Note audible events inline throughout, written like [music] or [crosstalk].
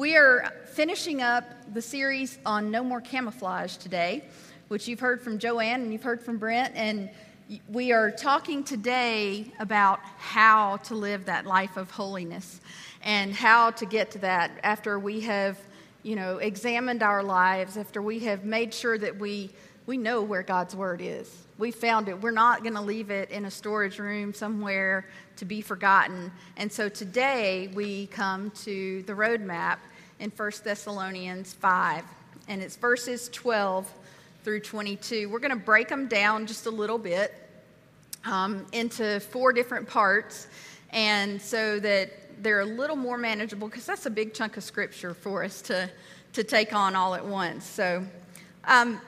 We are finishing up the series on No More Camouflage today, which you've heard from Joanne and you've heard from Brent. And we are talking today about how to live that life of holiness and how to get to that after we have, you know, examined our lives, after we have made sure that we, we know where God's Word is. We found it. We're not going to leave it in a storage room somewhere to be forgotten. And so today we come to the roadmap in 1 Thessalonians 5, and it's verses 12 through 22. We're going to break them down just a little bit um, into four different parts, and so that they're a little more manageable because that's a big chunk of scripture for us to, to take on all at once. So, a um,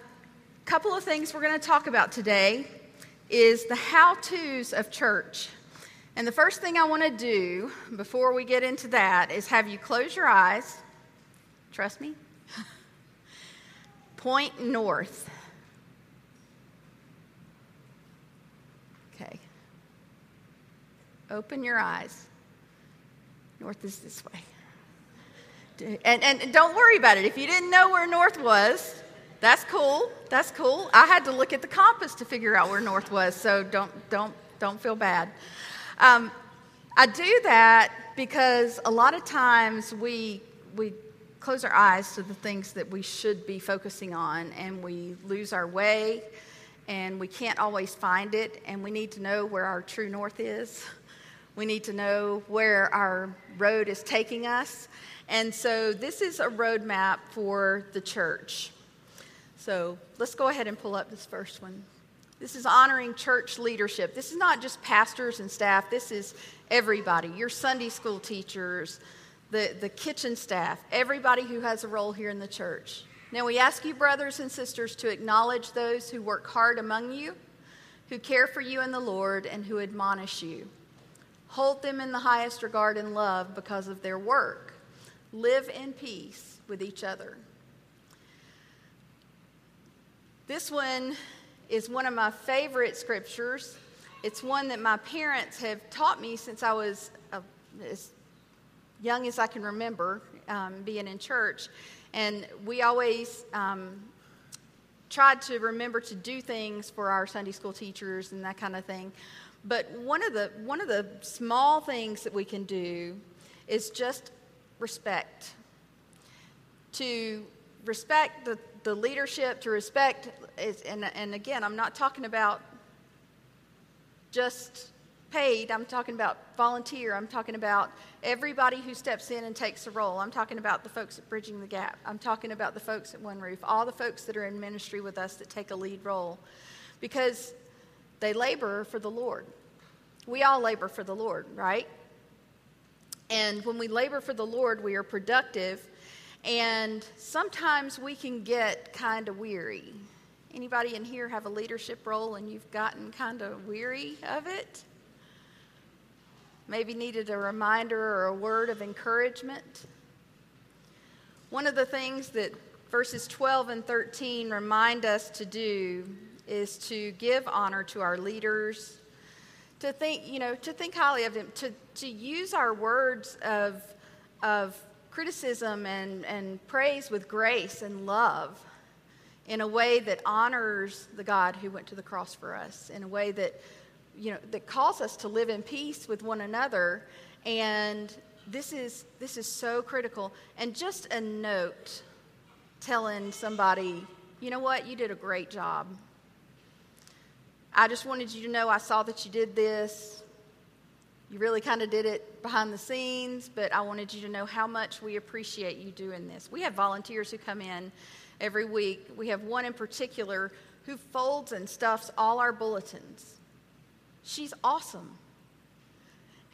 couple of things we're going to talk about today is the how to's of church. And the first thing I want to do before we get into that is have you close your eyes Trust me? Point north. Okay. Open your eyes. North is this way. And, and don't worry about it. If you didn't know where north was, that's cool. That's cool. I had to look at the compass to figure out where north was, so don't, don't, don't feel bad. Um, I do that because a lot of times we, we close our eyes to the things that we should be focusing on and we lose our way and we can't always find it and we need to know where our true north is. We need to know where our road is taking us. And so this is a roadmap for the church. So let's go ahead and pull up this first one. This is honoring church leadership. This is not just pastors and staff, this is everybody, your Sunday school teachers, the, the kitchen staff, everybody who has a role here in the church. Now, we ask you, brothers and sisters, to acknowledge those who work hard among you, who care for you in the Lord, and who admonish you. Hold them in the highest regard and love because of their work. Live in peace with each other. This one is one of my favorite scriptures. It's one that my parents have taught me since I was a, young as I can remember um, being in church. And we always um, tried to remember to do things for our Sunday school teachers and that kind of thing. But one of the, one of the small things that we can do is just respect. To respect the, the leadership, to respect, is, and, and again, I'm not talking about just paid, I'm talking about volunteer, I'm talking about everybody who steps in and takes a role. I'm talking about the folks at Bridging the Gap. I'm talking about the folks at One Roof, all the folks that are in ministry with us that take a lead role because they labor for the Lord. We all labor for the Lord, right? And when we labor for the Lord, we are productive. And sometimes we can get kind of weary. Anybody in here have a leadership role and you've gotten kind of weary of it? Maybe needed a reminder or a word of encouragement. One of the things that verses 12 and 13 remind us to do is to give honor to our leaders, to think, you know, to think highly of them, to, to use our words of, of criticism and, and praise with grace and love in a way that honors the God who went to the cross for us, in a way that you know, that calls us to live in peace with one another. And this is, this is so critical. And just a note telling somebody, you know what, you did a great job. I just wanted you to know I saw that you did this. You really kind of did it behind the scenes, but I wanted you to know how much we appreciate you doing this. We have volunteers who come in every week. We have one in particular who folds and stuffs all our bulletins. She's awesome.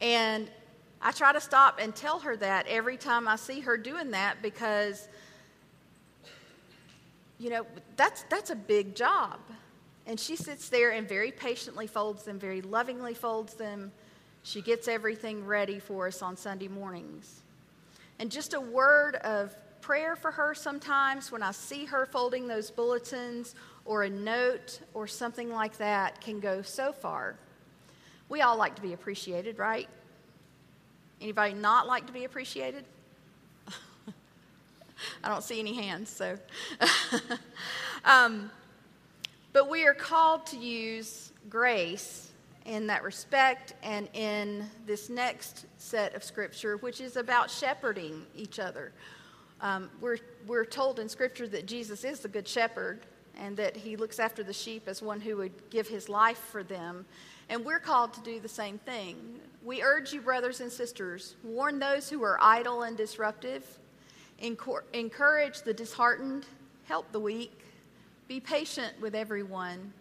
And I try to stop and tell her that every time I see her doing that because, you know, that's, that's a big job. And she sits there and very patiently folds them, very lovingly folds them. She gets everything ready for us on Sunday mornings. And just a word of prayer for her sometimes when I see her folding those bulletins or a note or something like that can go so far. We all like to be appreciated, right? Anybody not like to be appreciated? [laughs] I don't see any hands, so. [laughs] um, but we are called to use grace in that respect and in this next set of scripture, which is about shepherding each other. Um, we're, we're told in scripture that Jesus is the good shepherd and that he looks after the sheep as one who would give his life for them. And we're called to do the same thing. We urge you, brothers and sisters, warn those who are idle and disruptive, encourage the disheartened, help the weak, be patient with everyone.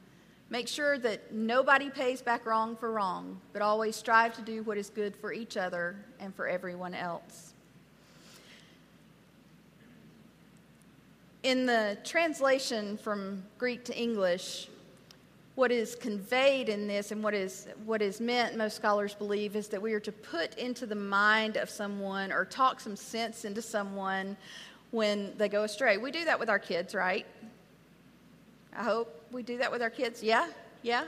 Make sure that nobody pays back wrong for wrong, but always strive to do what is good for each other and for everyone else. In the translation from Greek to English, what is conveyed in this and what is, what is meant, most scholars believe, is that we are to put into the mind of someone or talk some sense into someone when they go astray. We do that with our kids, right? I hope we do that with our kids. Yeah, yeah.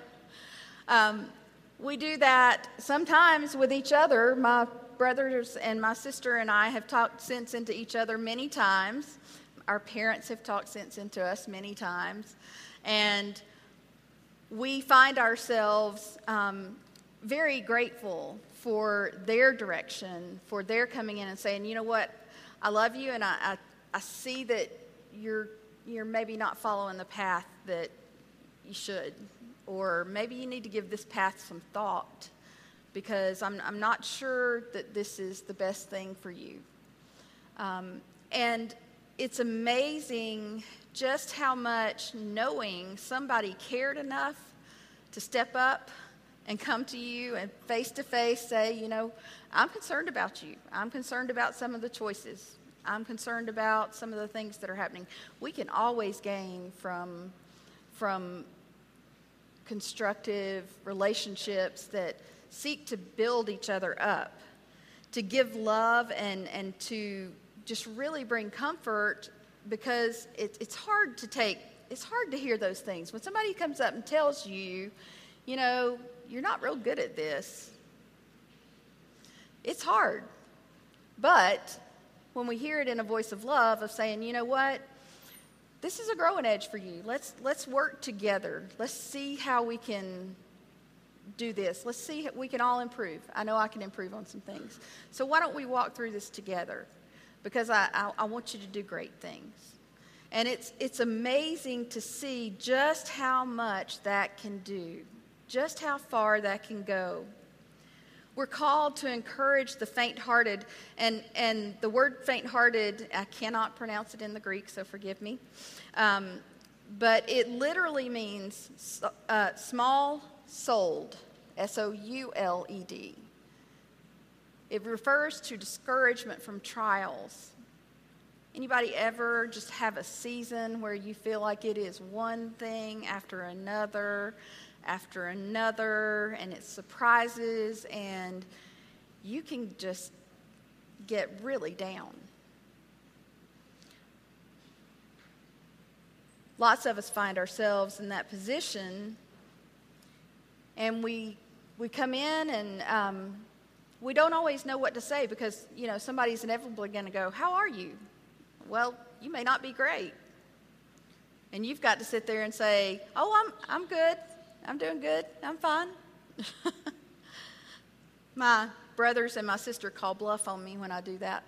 Um, we do that sometimes with each other. My brothers and my sister and I have talked sense into each other many times. Our parents have talked sense into us many times. And we find ourselves um, very grateful for their direction, for their coming in and saying, you know what, I love you and I, I, I see that you're you're maybe not following the path that you should, or maybe you need to give this path some thought because I'm, I'm not sure that this is the best thing for you. Um, and it's amazing just how much knowing somebody cared enough to step up and come to you and face to face say, you know, I'm concerned about you. I'm concerned about some of the choices. I'm concerned about some of the things that are happening. We can always gain from, from constructive relationships that seek to build each other up, to give love and, and to just really bring comfort because it, it's hard to take, it's hard to hear those things. When somebody comes up and tells you, you know, you're not real good at this, it's hard. But when we hear it in a voice of love of saying, you know what, this is a growing edge for you. Let's let's work together. Let's see how we can do this. Let's see we can all improve. I know I can improve on some things. So why don't we walk through this together? Because I, I, I want you to do great things. And it's it's amazing to see just how much that can do, just how far that can go. We're called to encourage the faint hearted. And, and the word faint hearted, I cannot pronounce it in the Greek, so forgive me. Um, but it literally means uh, small souled, S O U L E D. It refers to discouragement from trials. Anybody ever just have a season where you feel like it is one thing after another? after another, and it surprises, and you can just get really down. Lots of us find ourselves in that position, and we we come in and um, we don't always know what to say because you know somebody's inevitably going to go, "How are you?" Well, you may not be great, and you've got to sit there and say, "Oh, I'm I'm good. I'm doing good. I'm fine. [laughs] my brothers and my sister call bluff on me when I do that.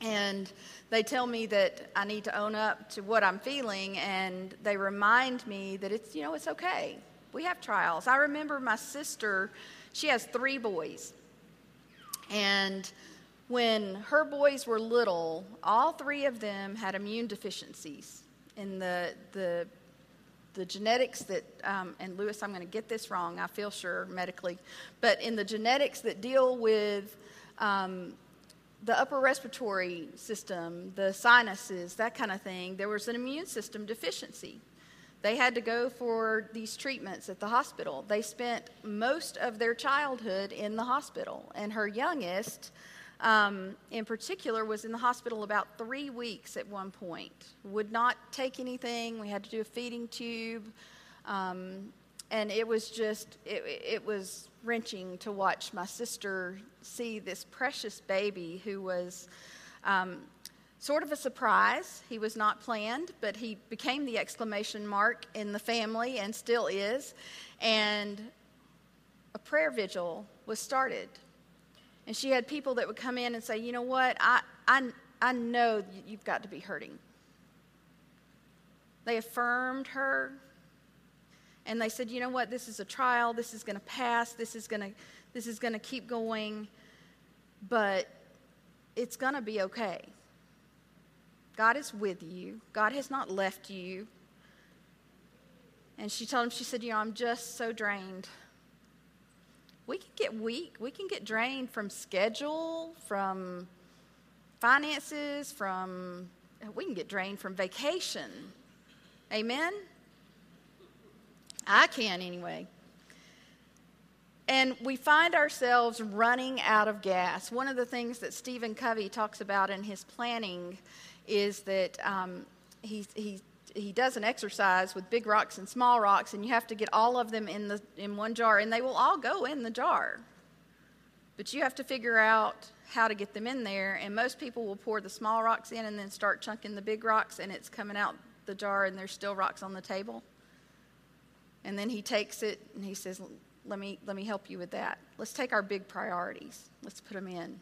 And they tell me that I need to own up to what I'm feeling, and they remind me that it's, you know, it's okay. We have trials. I remember my sister, she has three boys. And when her boys were little, all three of them had immune deficiencies in the, the the genetics that, um, and Lewis, I'm going to get this wrong, I feel sure medically, but in the genetics that deal with um, the upper respiratory system, the sinuses, that kind of thing, there was an immune system deficiency. They had to go for these treatments at the hospital. They spent most of their childhood in the hospital, and her youngest, um, in particular, was in the hospital about three weeks at one point. Would not take anything. We had to do a feeding tube. Um, and it was just, it, it was wrenching to watch my sister see this precious baby who was um, sort of a surprise. He was not planned, but he became the exclamation mark in the family and still is. And a prayer vigil was started. And she had people that would come in and say, You know what? I, I, I know you've got to be hurting. They affirmed her. And they said, You know what? This is a trial. This is going to pass. This is going to, this is going to keep going. But it's going to be okay. God is with you, God has not left you. And she told him, She said, You know, I'm just so drained. We can get weak. We can get drained from schedule, from finances, from, we can get drained from vacation. Amen? I can anyway. And we find ourselves running out of gas. One of the things that Stephen Covey talks about in his planning is that um, he, he, he does an exercise with big rocks and small rocks, and you have to get all of them in, the, in one jar, and they will all go in the jar. But you have to figure out how to get them in there, and most people will pour the small rocks in and then start chunking the big rocks, and it's coming out the jar, and there's still rocks on the table. And then he takes it and he says, let me, let me help you with that. Let's take our big priorities. Let's put them in.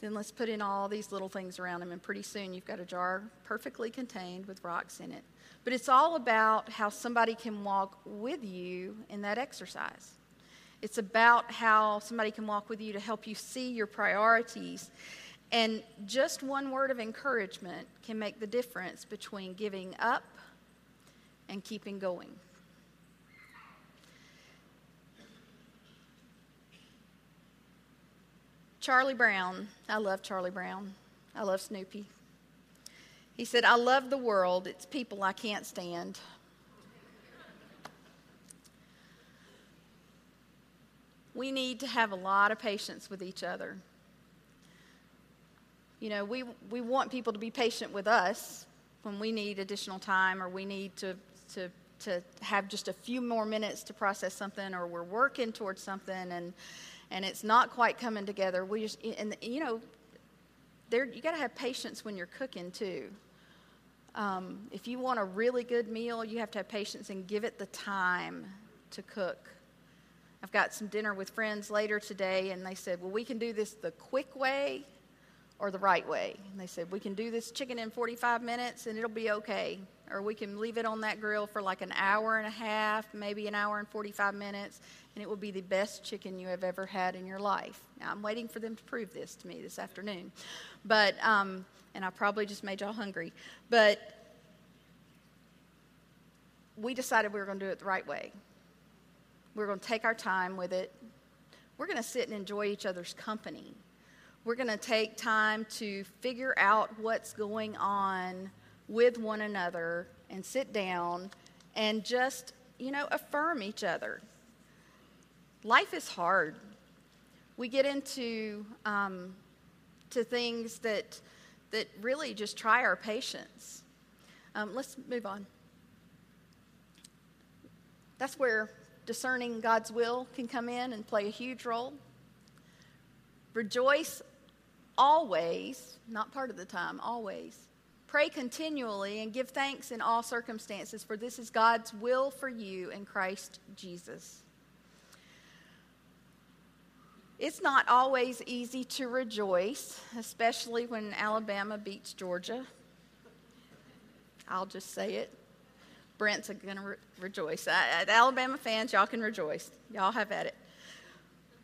Then let's put in all these little things around them, and pretty soon you've got a jar perfectly contained with rocks in it. But it's all about how somebody can walk with you in that exercise. It's about how somebody can walk with you to help you see your priorities. And just one word of encouragement can make the difference between giving up and keeping going. Charlie Brown, I love Charlie Brown. I love Snoopy. He said, I love the world. It's people I can't stand. We need to have a lot of patience with each other. You know, we, we want people to be patient with us when we need additional time or we need to, to, to have just a few more minutes to process something or we're working towards something and, and it's not quite coming together. We just, and you know, there you got to have patience when you're cooking too. Um, if you want a really good meal, you have to have patience and give it the time to cook. I've got some dinner with friends later today, and they said, Well, we can do this the quick way or the right way. And they said, We can do this chicken in 45 minutes and it'll be okay. Or we can leave it on that grill for like an hour and a half, maybe an hour and 45 minutes, and it will be the best chicken you have ever had in your life. Now, I'm waiting for them to prove this to me this afternoon. But, um, and I probably just made y'all hungry. But we decided we were going to do it the right way. We we're going to take our time with it. We're going to sit and enjoy each other's company. We're going to take time to figure out what's going on with one another and sit down and just, you know, affirm each other life is hard. We get into um, to things that that really just try our patience. Um, let's move on. That's where discerning God's will can come in and play a huge role. Rejoice always, not part of the time, always. Pray continually and give thanks in all circumstances, for this is God's will for you in Christ Jesus. It's not always easy to rejoice, especially when Alabama beats Georgia. I'll just say it. Brent's going to re- rejoice. I, Alabama fans, y'all can rejoice. Y'all have at it.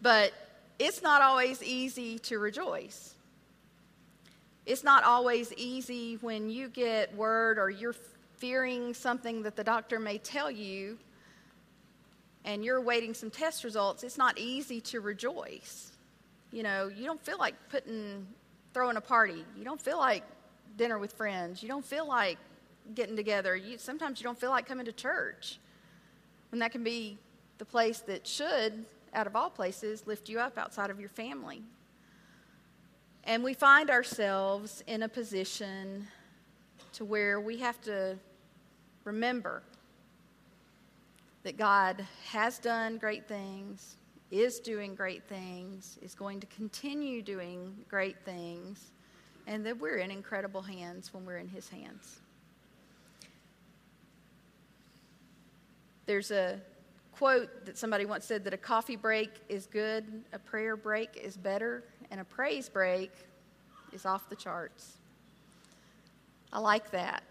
But it's not always easy to rejoice. It's not always easy when you get word or you're fearing something that the doctor may tell you and you're waiting some test results, it's not easy to rejoice. You know, you don't feel like putting, throwing a party. You don't feel like dinner with friends. You don't feel like getting together. You, sometimes you don't feel like coming to church. And that can be the place that should, out of all places, lift you up outside of your family. And we find ourselves in a position to where we have to remember that God has done great things, is doing great things, is going to continue doing great things, and that we're in incredible hands when we're in His hands. There's a quote that somebody once said that a coffee break is good, a prayer break is better, and a praise break is off the charts. I like that.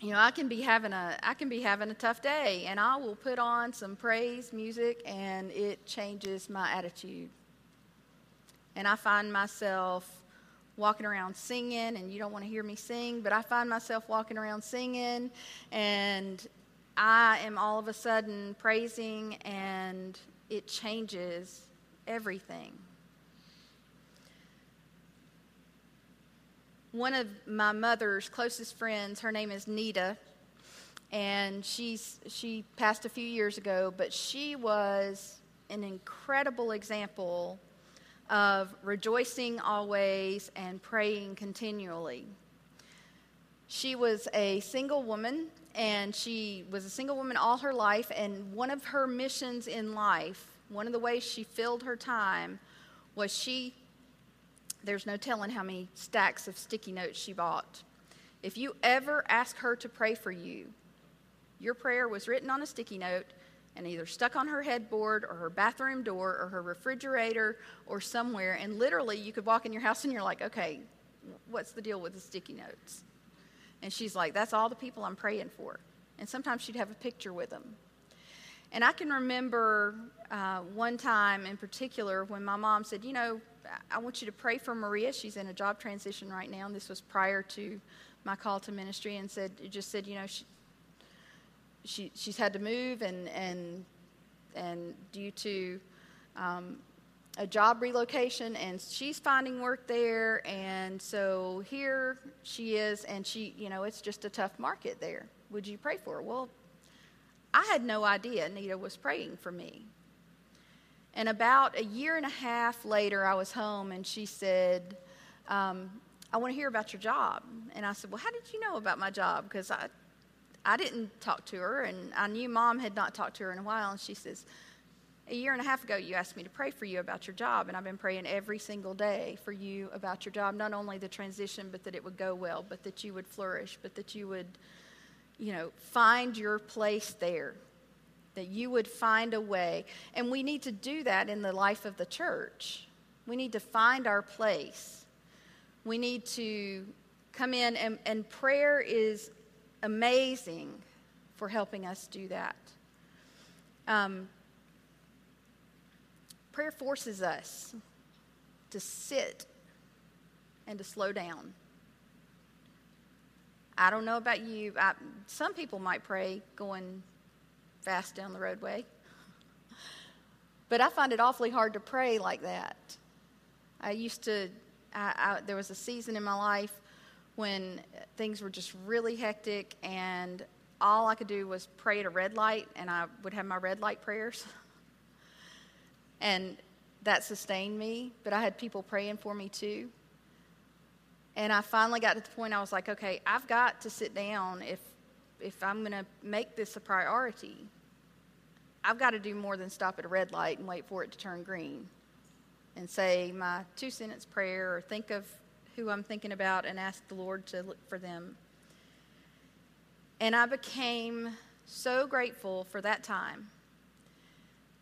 You know, I can be having a I can be having a tough day and I will put on some praise music and it changes my attitude. And I find myself walking around singing and you don't want to hear me sing, but I find myself walking around singing and I am all of a sudden praising, and it changes everything. One of my mother's closest friends, her name is Nita, and she's she passed a few years ago, but she was an incredible example of rejoicing always and praying continually. She was a single woman and she was a single woman all her life. And one of her missions in life, one of the ways she filled her time, was she, there's no telling how many stacks of sticky notes she bought. If you ever ask her to pray for you, your prayer was written on a sticky note and either stuck on her headboard or her bathroom door or her refrigerator or somewhere. And literally, you could walk in your house and you're like, okay, what's the deal with the sticky notes? And she's like, That's all the people I'm praying for. And sometimes she'd have a picture with them. And I can remember uh, one time in particular when my mom said, You know, I want you to pray for Maria. She's in a job transition right now. And this was prior to my call to ministry. And said, just said, You know, she, she, she's had to move and, and, and due to um, a job relocation and she's finding work there and so here she is and she you know it's just a tough market there. Would you pray for her? Well i had no idea nita was praying for me. And about a year and a half later i was home and she said um, i want to hear about your job. And i said well how did you know about my job? Because i i didn't talk to her and i knew mom had not talked to her in a while and she says a year and a half ago, you asked me to pray for you about your job, and I've been praying every single day for you about your job. Not only the transition, but that it would go well, but that you would flourish, but that you would, you know, find your place there, that you would find a way. And we need to do that in the life of the church. We need to find our place. We need to come in, and, and prayer is amazing for helping us do that. Um, prayer forces us to sit and to slow down. I don't know about you. I, some people might pray going fast down the roadway. But I find it awfully hard to pray like that. I used to, I, I, there was a season in my life when things were just really hectic, and all I could do was pray at a red light, and I would have my red light prayers. [laughs] And that sustained me, but I had people praying for me too. And I finally got to the point I was like, okay, I've got to sit down if if I'm going to make this a priority. I've got to do more than stop at a red light and wait for it to turn green and say my two sentence prayer or think of who I'm thinking about and ask the Lord to look for them. And I became so grateful for that time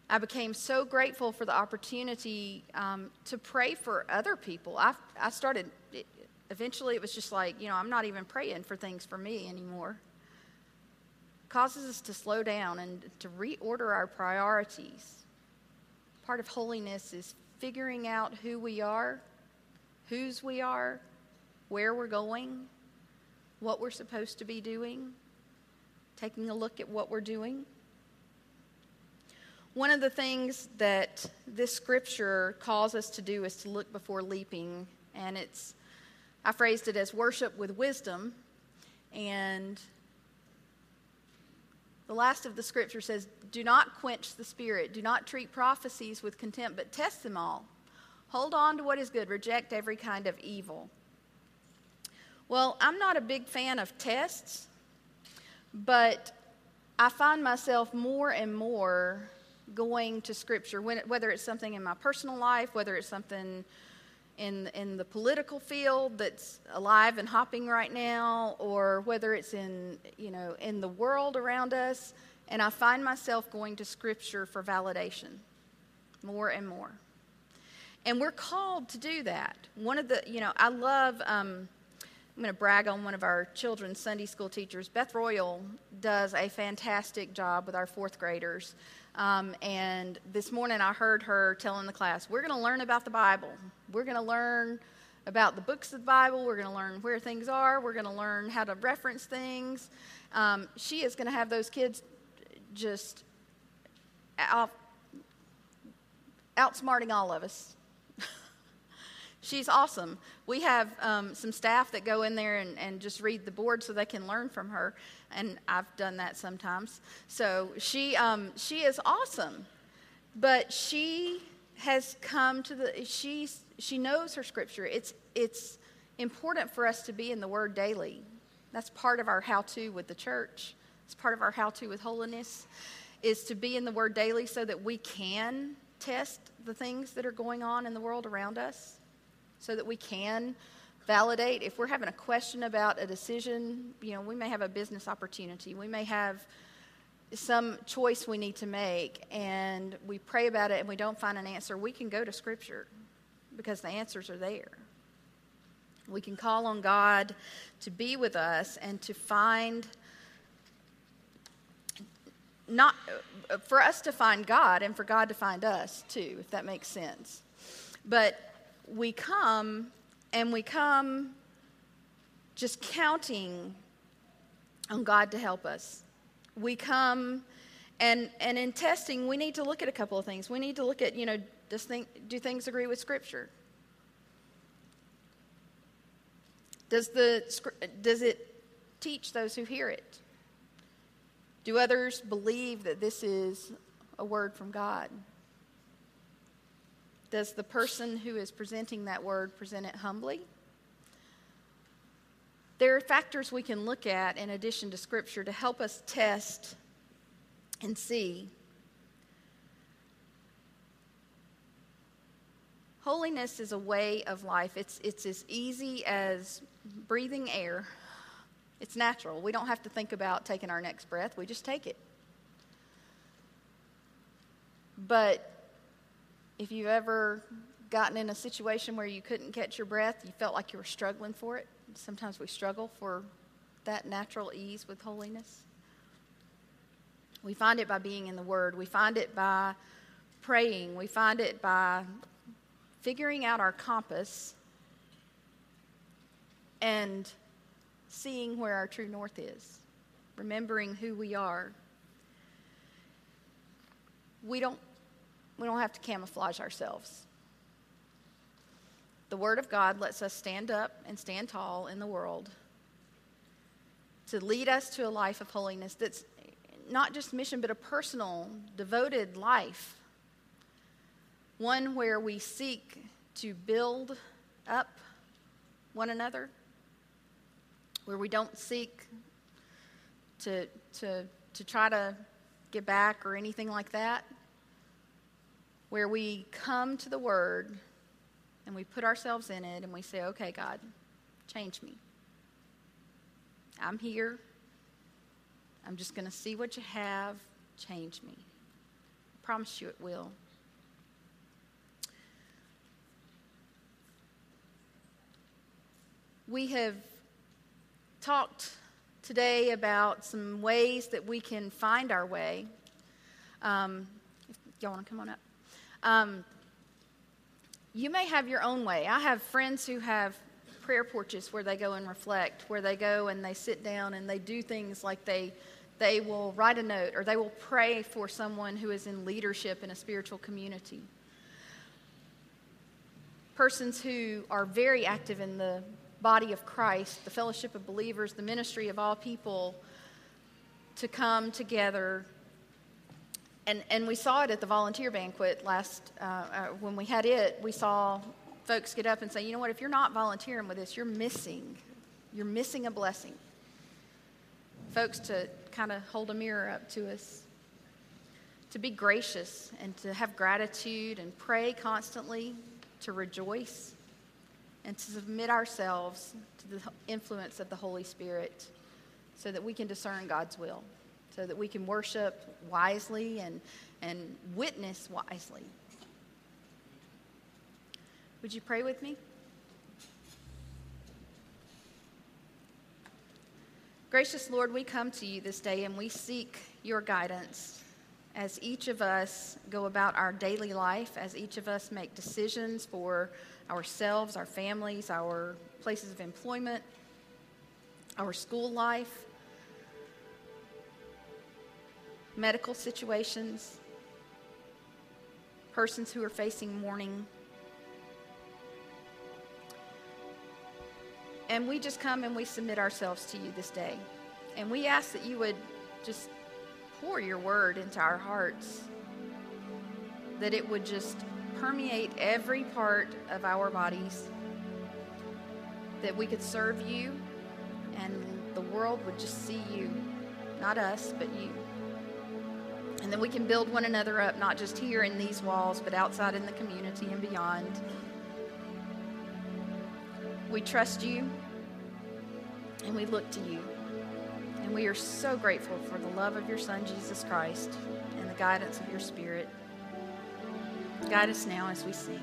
I became so grateful for the opportunity um, to pray for other people. I, I started, it, eventually, it was just like, you know, I'm not even praying for things for me anymore. Causes us to slow down and to reorder our priorities. Part of holiness is figuring out who we are, whose we are, where we're going, what we're supposed to be doing, taking a look at what we're doing. One of the things that this scripture calls us to do is to look before leaping, and it's I phrased it as worship with wisdom, and the last of the scripture says, Do not quench the spirit, do not treat prophecies with contempt, but test them all. Hold on to what is good, reject every kind of evil. Well, I'm not a big fan of tests, but I find myself more and more going to Scripture, when, whether it's something in my personal life, whether it's something in, in the political field that's alive and hopping right now, or whether it's in, you know, in the world around us, and I find myself going to Scripture for validation more and more. And we're called to do that. One of the, you know, I love, um, I'm going to brag on one of our children's Sunday school teachers. Beth Royal does a fantastic job with our fourth graders. Um, and this morning I heard her telling the class, we're going to learn about the Bible. We're going to learn about the books of the Bible. We're going to learn where things are. We're going to learn how to reference things. Um, she is going to have those kids just out, outsmarting all of us. She's awesome. We have um, some staff that go in there and, and just read the board so they can learn from her and I've done that sometimes. So she um, she is awesome, but she has come to the she she knows her scripture. It's it's important for us to be in the Word daily. That's part of our how-to with the church. It's part of our how-to with holiness is to be in the Word daily so that we can test the things that are going on in the world around us, so that we can validate. If we're having a question about a decision, you know, we may have a business opportunity. We may have some choice we need to make and we pray about it and we don't find an answer. We can go to Scripture because the answers are there. We can call on God to be with us and to find not for us to find God and for God to find us too, if that makes sense. But we come and we come just counting on God to help us. We come and and in testing we need to look at a couple of things. We need to look at, you know, does think, do things agree with scripture? Does the does it teach those who hear it? Do others believe that this is a word from God? Does the person who is presenting that word present it humbly? There are factors we can look at in addition to Scripture to help us test and see. Holiness is a way of life. It's, it's as easy as breathing air. It's natural. We don't have to think about taking our next breath, we just take it. But if you've ever gotten in a situation where you couldn't catch your breath, you felt like you were struggling for it. Sometimes we struggle for that natural ease with holiness. We find it by being in the Word, we find it by praying, we find it by figuring out our compass and seeing where our true north is, remembering who we are. We don't we don't have to camouflage ourselves. The Word of God lets us stand up and stand tall in the world to lead us to a life of holiness that's not just mission, but a personal, devoted life. One where we seek to build up one another, where we don't seek to, to, to try to get back or anything like that, where we come to the Word and we put ourselves in it and we say, okay, God, change me. I'm here. I'm just going to see what you have. Change me. I promise you it will. We have talked today about some ways that we can find our way. Um, y'all want to come on up? Um, you may have your own way. I have friends who have prayer porches where they go and reflect, where they go and they sit down and they do things like they they will write a note or they will pray for someone who is in leadership in a spiritual community. Persons who are very active in the body of Christ, the fellowship of believers, the ministry of all people, to come together and, and we saw it at the volunteer banquet last, uh, uh, when we had it, we saw folks get up and say, you know what, if you're not volunteering with us, you're missing, you're missing a blessing. Folks to kind of hold a mirror up to us, to be gracious and to have gratitude and pray constantly, to rejoice. and to submit ourselves to the influence of the Holy Spirit so that we can discern God's will, so that we can worship wisely and, and witness wisely. Would you pray with me? Gracious Lord, we come to you this day and we seek your guidance as each of us go about our daily life, as each of us make decisions for ourselves, our families, our places of employment, our school life, medical situations, persons who are facing mourning. And we just come and we submit ourselves to you this day. And we ask that you would just pour your word into our hearts, that it would just permeate every part of our bodies, that we could serve you and the world would just see you, not us, but you. And then we can build one another up, not just here in these walls, but outside in the community and beyond. We trust you and we look to you. And we are so grateful for the love of your Son, Jesus Christ, and the guidance of your Spirit. Guide us now as we sing.